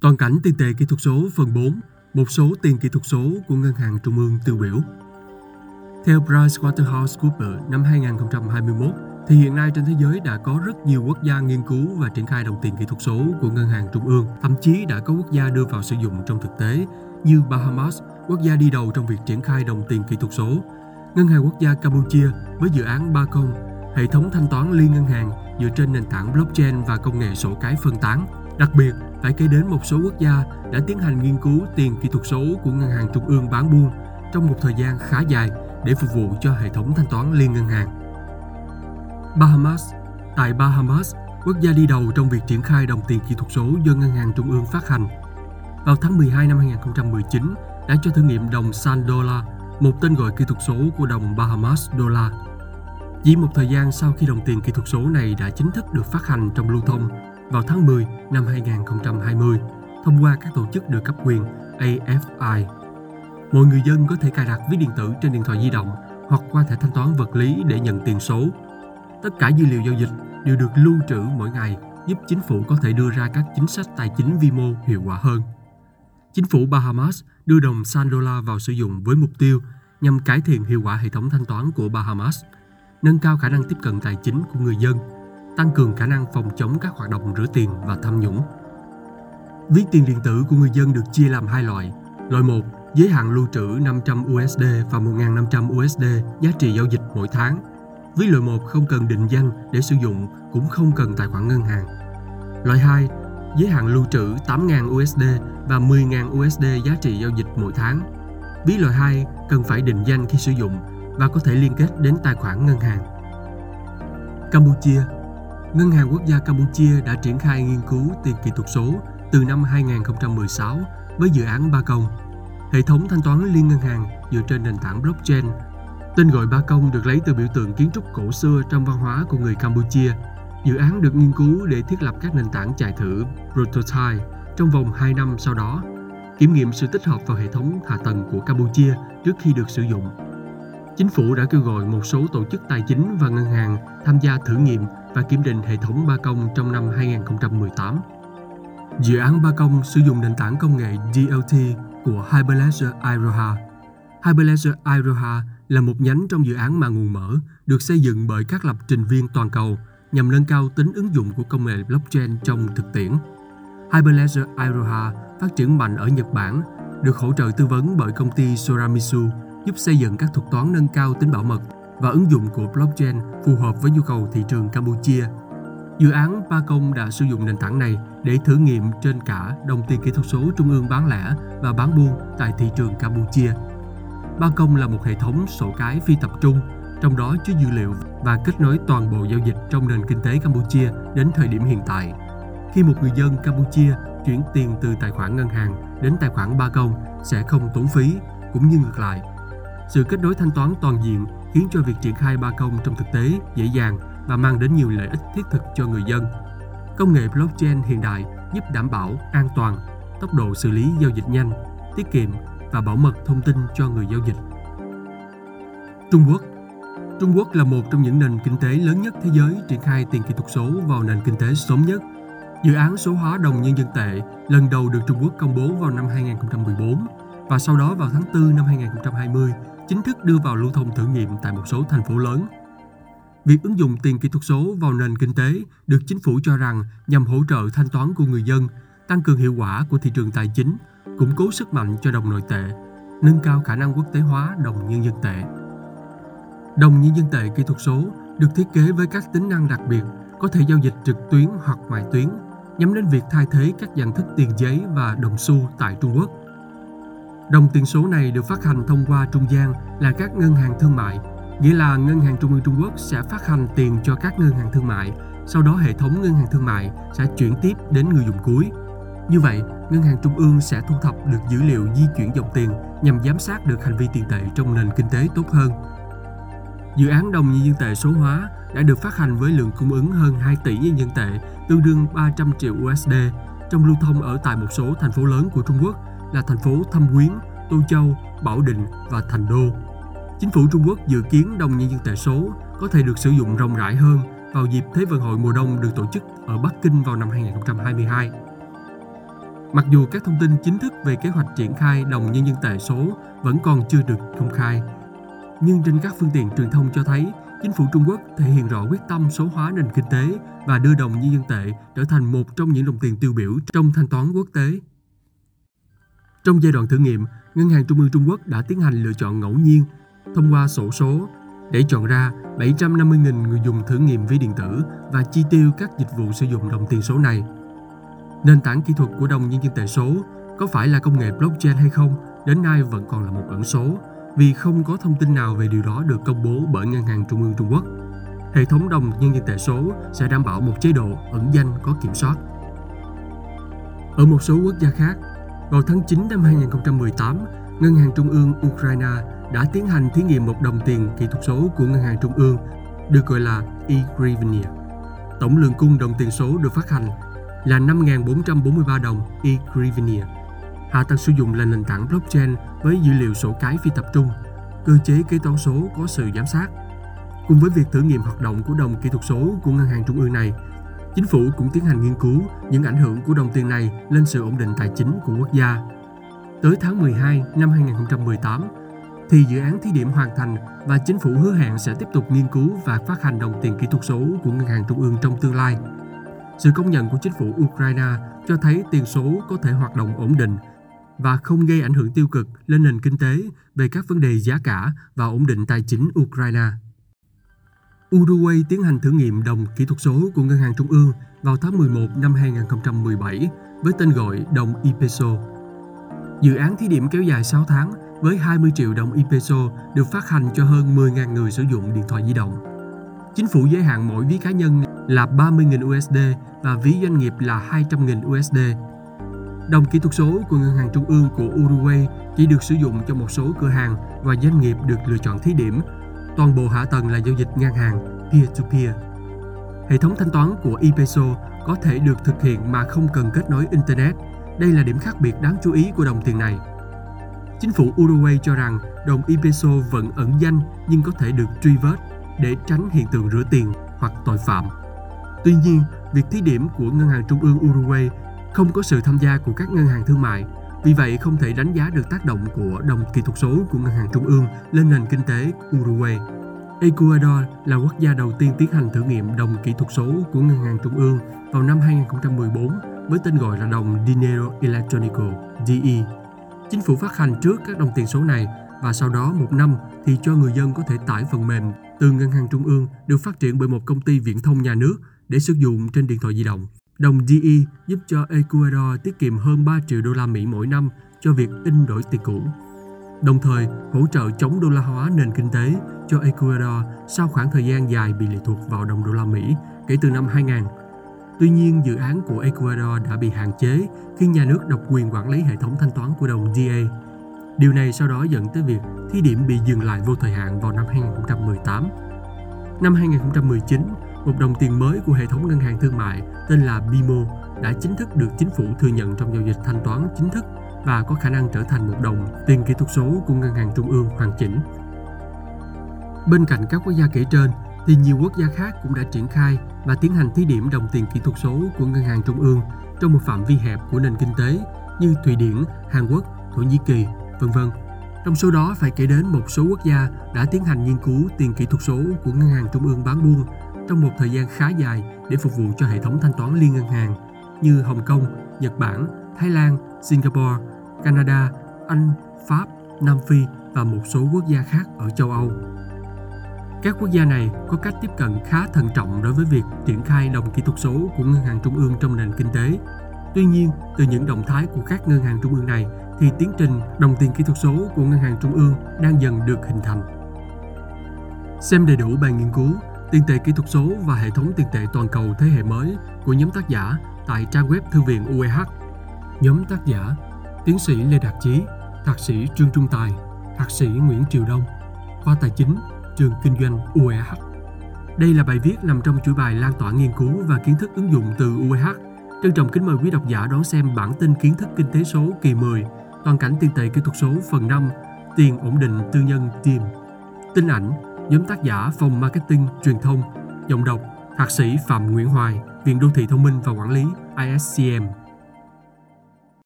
Toàn cảnh tiền tệ kỹ thuật số phần 4, một số tiền kỹ thuật số của Ngân hàng Trung ương tiêu biểu. Theo PricewaterhouseCoopers năm 2021, thì hiện nay trên thế giới đã có rất nhiều quốc gia nghiên cứu và triển khai đồng tiền kỹ thuật số của Ngân hàng Trung ương, thậm chí đã có quốc gia đưa vào sử dụng trong thực tế như Bahamas, quốc gia đi đầu trong việc triển khai đồng tiền kỹ thuật số, Ngân hàng Quốc gia Campuchia với dự án Ba Công, hệ thống thanh toán liên ngân hàng dựa trên nền tảng blockchain và công nghệ sổ cái phân tán. Đặc biệt, phải kể đến một số quốc gia đã tiến hành nghiên cứu tiền kỹ thuật số của ngân hàng trung ương bán buôn trong một thời gian khá dài để phục vụ cho hệ thống thanh toán liên ngân hàng. Bahamas Tại Bahamas, quốc gia đi đầu trong việc triển khai đồng tiền kỹ thuật số do ngân hàng trung ương phát hành. Vào tháng 12 năm 2019, đã cho thử nghiệm đồng San Dollar, một tên gọi kỹ thuật số của đồng Bahamas Dollar. Chỉ một thời gian sau khi đồng tiền kỹ thuật số này đã chính thức được phát hành trong lưu thông vào tháng 10 năm 2020 thông qua các tổ chức được cấp quyền AFI. Mọi người dân có thể cài đặt ví điện tử trên điện thoại di động hoặc qua thẻ thanh toán vật lý để nhận tiền số. Tất cả dữ liệu giao dịch đều được lưu trữ mỗi ngày, giúp chính phủ có thể đưa ra các chính sách tài chính vi mô hiệu quả hơn. Chính phủ Bahamas đưa đồng San Dollar vào sử dụng với mục tiêu nhằm cải thiện hiệu quả hệ thống thanh toán của Bahamas, nâng cao khả năng tiếp cận tài chính của người dân tăng cường khả năng phòng chống các hoạt động rửa tiền và tham nhũng. Ví tiền điện tử của người dân được chia làm hai loại. Loại 1, giới hạn lưu trữ 500 USD và 1.500 USD giá trị giao dịch mỗi tháng. Ví loại 1 không cần định danh để sử dụng cũng không cần tài khoản ngân hàng. Loại 2, giới hạn lưu trữ 8.000 USD và 10.000 USD giá trị giao dịch mỗi tháng. Ví loại 2 cần phải định danh khi sử dụng và có thể liên kết đến tài khoản ngân hàng. Campuchia Ngân hàng Quốc gia Campuchia đã triển khai nghiên cứu tiền kỹ thuật số từ năm 2016 với dự án Ba Công, hệ thống thanh toán liên ngân hàng dựa trên nền tảng blockchain. Tên gọi Ba Công được lấy từ biểu tượng kiến trúc cổ xưa trong văn hóa của người Campuchia. Dự án được nghiên cứu để thiết lập các nền tảng chạy thử prototype trong vòng 2 năm sau đó, kiểm nghiệm sự tích hợp vào hệ thống hạ tầng của Campuchia trước khi được sử dụng. Chính phủ đã kêu gọi một số tổ chức tài chính và ngân hàng tham gia thử nghiệm và kiểm định hệ thống Ba Công trong năm 2018. Dự án Ba Công sử dụng nền tảng công nghệ DLT của Hyperledger Iroha. Hyperledger Iroha là một nhánh trong dự án mạng nguồn mở được xây dựng bởi các lập trình viên toàn cầu nhằm nâng cao tính ứng dụng của công nghệ blockchain trong thực tiễn. Hyperledger Iroha phát triển mạnh ở Nhật Bản, được hỗ trợ tư vấn bởi công ty Soramitsu giúp xây dựng các thuật toán nâng cao tính bảo mật và ứng dụng của blockchain phù hợp với nhu cầu thị trường Campuchia. Dự án Ba Công đã sử dụng nền tảng này để thử nghiệm trên cả đồng tiền kỹ thuật số trung ương bán lẻ và bán buôn tại thị trường Campuchia. Ba Công là một hệ thống sổ cái phi tập trung, trong đó chứa dữ liệu và kết nối toàn bộ giao dịch trong nền kinh tế Campuchia đến thời điểm hiện tại. Khi một người dân Campuchia chuyển tiền từ tài khoản ngân hàng đến tài khoản Ba Công sẽ không tốn phí, cũng như ngược lại. Sự kết nối thanh toán toàn diện khiến cho việc triển khai ba công trong thực tế dễ dàng và mang đến nhiều lợi ích thiết thực cho người dân. Công nghệ blockchain hiện đại giúp đảm bảo an toàn, tốc độ xử lý giao dịch nhanh, tiết kiệm và bảo mật thông tin cho người giao dịch. Trung Quốc Trung Quốc là một trong những nền kinh tế lớn nhất thế giới triển khai tiền kỹ thuật số vào nền kinh tế sớm nhất. Dự án số hóa đồng nhân dân tệ lần đầu được Trung Quốc công bố vào năm 2014 và sau đó vào tháng 4 năm 2020 chính thức đưa vào lưu thông thử nghiệm tại một số thành phố lớn. Việc ứng dụng tiền kỹ thuật số vào nền kinh tế được chính phủ cho rằng nhằm hỗ trợ thanh toán của người dân, tăng cường hiệu quả của thị trường tài chính, củng cố sức mạnh cho đồng nội tệ, nâng cao khả năng quốc tế hóa đồng nhân dân tệ. Đồng nhân dân tệ kỹ thuật số được thiết kế với các tính năng đặc biệt, có thể giao dịch trực tuyến hoặc ngoại tuyến, nhắm đến việc thay thế các dạng thức tiền giấy và đồng xu tại Trung Quốc. Đồng tiền số này được phát hành thông qua trung gian là các ngân hàng thương mại, nghĩa là Ngân hàng Trung ương Trung Quốc sẽ phát hành tiền cho các ngân hàng thương mại, sau đó hệ thống ngân hàng thương mại sẽ chuyển tiếp đến người dùng cuối. Như vậy, Ngân hàng Trung ương sẽ thu thập được dữ liệu di chuyển dòng tiền nhằm giám sát được hành vi tiền tệ trong nền kinh tế tốt hơn. Dự án đồng nhân dân tệ số hóa đã được phát hành với lượng cung ứng hơn 2 tỷ nhân dân tệ, tương đương 300 triệu USD, trong lưu thông ở tại một số thành phố lớn của Trung Quốc là thành phố Thâm Quyến, Tô Châu, Bảo Định và Thành Đô. Chính phủ Trung Quốc dự kiến đồng nhân dân tệ số có thể được sử dụng rộng rãi hơn vào dịp Thế vận hội mùa đông được tổ chức ở Bắc Kinh vào năm 2022. Mặc dù các thông tin chính thức về kế hoạch triển khai đồng nhân dân tệ số vẫn còn chưa được công khai, nhưng trên các phương tiện truyền thông cho thấy chính phủ Trung Quốc thể hiện rõ quyết tâm số hóa nền kinh tế và đưa đồng nhân dân tệ trở thành một trong những đồng tiền tiêu biểu trong thanh toán quốc tế. Trong giai đoạn thử nghiệm, Ngân hàng Trung ương Trung Quốc đã tiến hành lựa chọn ngẫu nhiên thông qua sổ số để chọn ra 750.000 người dùng thử nghiệm ví điện tử và chi tiêu các dịch vụ sử dụng đồng tiền số này. Nền tảng kỹ thuật của đồng nhân dân tệ số có phải là công nghệ blockchain hay không đến nay vẫn còn là một ẩn số vì không có thông tin nào về điều đó được công bố bởi Ngân hàng Trung ương Trung Quốc. Hệ thống đồng nhân dân tệ số sẽ đảm bảo một chế độ ẩn danh có kiểm soát. Ở một số quốc gia khác, vào tháng 9 năm 2018, Ngân hàng Trung ương Ukraine đã tiến hành thí nghiệm một đồng tiền kỹ thuật số của Ngân hàng Trung ương được gọi là e-hryvnia. Tổng lượng cung đồng tiền số được phát hành là 5.443 đồng e-hryvnia. Hạ tầng sử dụng là nền tảng blockchain với dữ liệu sổ cái phi tập trung, cơ chế kế toán số có sự giám sát. Cùng với việc thử nghiệm hoạt động của đồng kỹ thuật số của Ngân hàng Trung ương này, chính phủ cũng tiến hành nghiên cứu những ảnh hưởng của đồng tiền này lên sự ổn định tài chính của quốc gia. Tới tháng 12 năm 2018, thì dự án thí điểm hoàn thành và chính phủ hứa hẹn sẽ tiếp tục nghiên cứu và phát hành đồng tiền kỹ thuật số của Ngân hàng Trung ương trong tương lai. Sự công nhận của chính phủ Ukraine cho thấy tiền số có thể hoạt động ổn định và không gây ảnh hưởng tiêu cực lên nền kinh tế về các vấn đề giá cả và ổn định tài chính Ukraine. Uruguay tiến hành thử nghiệm đồng kỹ thuật số của Ngân hàng Trung ương vào tháng 11 năm 2017 với tên gọi đồng IPESO. Dự án thí điểm kéo dài 6 tháng với 20 triệu đồng IPESO được phát hành cho hơn 10.000 người sử dụng điện thoại di động. Chính phủ giới hạn mỗi ví cá nhân là 30.000 USD và ví doanh nghiệp là 200.000 USD. Đồng kỹ thuật số của Ngân hàng Trung ương của Uruguay chỉ được sử dụng cho một số cửa hàng và doanh nghiệp được lựa chọn thí điểm. Toàn bộ hạ tầng là giao dịch ngang hàng peer-to-peer. Hệ thống thanh toán của ePeso có thể được thực hiện mà không cần kết nối Internet. Đây là điểm khác biệt đáng chú ý của đồng tiền này. Chính phủ Uruguay cho rằng đồng ePeso vẫn ẩn danh nhưng có thể được truy vết để tránh hiện tượng rửa tiền hoặc tội phạm. Tuy nhiên, việc thí điểm của Ngân hàng Trung ương Uruguay không có sự tham gia của các ngân hàng thương mại, vì vậy, không thể đánh giá được tác động của đồng kỹ thuật số của Ngân hàng Trung ương lên nền kinh tế Uruguay. Ecuador là quốc gia đầu tiên tiến hành thử nghiệm đồng kỹ thuật số của Ngân hàng Trung ương vào năm 2014 với tên gọi là đồng Dinero Electronico DE. Chính phủ phát hành trước các đồng tiền số này và sau đó một năm thì cho người dân có thể tải phần mềm từ Ngân hàng Trung ương được phát triển bởi một công ty viễn thông nhà nước để sử dụng trên điện thoại di động. Đồng DE giúp cho Ecuador tiết kiệm hơn 3 triệu đô la Mỹ mỗi năm cho việc in đổi tiền cũ. Đồng thời, hỗ trợ chống đô la hóa nền kinh tế cho Ecuador sau khoảng thời gian dài bị lệ thuộc vào đồng đô la Mỹ kể từ năm 2000. Tuy nhiên, dự án của Ecuador đã bị hạn chế khi nhà nước độc quyền quản lý hệ thống thanh toán của đồng DA. Điều này sau đó dẫn tới việc thí điểm bị dừng lại vô thời hạn vào năm 2018. Năm 2019, một đồng tiền mới của hệ thống ngân hàng thương mại tên là BIMO đã chính thức được chính phủ thừa nhận trong giao dịch thanh toán chính thức và có khả năng trở thành một đồng tiền kỹ thuật số của ngân hàng trung ương hoàn chỉnh. Bên cạnh các quốc gia kể trên, thì nhiều quốc gia khác cũng đã triển khai và tiến hành thí điểm đồng tiền kỹ thuật số của ngân hàng trung ương trong một phạm vi hẹp của nền kinh tế như Thụy Điển, Hàn Quốc, Thổ Nhĩ Kỳ, vân vân. Trong số đó phải kể đến một số quốc gia đã tiến hành nghiên cứu tiền kỹ thuật số của ngân hàng trung ương bán buôn trong một thời gian khá dài để phục vụ cho hệ thống thanh toán liên ngân hàng như Hồng Kông, Nhật Bản, Thái Lan, Singapore, Canada, Anh, Pháp, Nam Phi và một số quốc gia khác ở châu Âu. Các quốc gia này có cách tiếp cận khá thận trọng đối với việc triển khai đồng kỹ thuật số của ngân hàng trung ương trong nền kinh tế. Tuy nhiên, từ những động thái của các ngân hàng trung ương này thì tiến trình đồng tiền kỹ thuật số của ngân hàng trung ương đang dần được hình thành. Xem đầy đủ bài nghiên cứu Tiền tệ kỹ thuật số và hệ thống tiền tệ toàn cầu thế hệ mới của nhóm tác giả tại trang web Thư viện UEH. Nhóm tác giả Tiến sĩ Lê Đạt Chí, Thạc sĩ Trương Trung Tài, Thạc sĩ Nguyễn Triều Đông, khoa Tài chính, trường Kinh doanh UEH. Đây là bài viết nằm trong chuỗi bài lan tỏa nghiên cứu và kiến thức ứng dụng từ UEH. Trân trọng kính mời quý độc giả đón xem bản tin kiến thức kinh tế số kỳ 10, toàn cảnh tiền tệ kỹ thuật số phần 5, tiền ổn định tư nhân tiền, Tin ảnh, nhóm tác giả phòng marketing truyền thông, giọng đọc, thạc sĩ Phạm Nguyễn Hoài, Viện Đô thị Thông minh và Quản lý ISCM.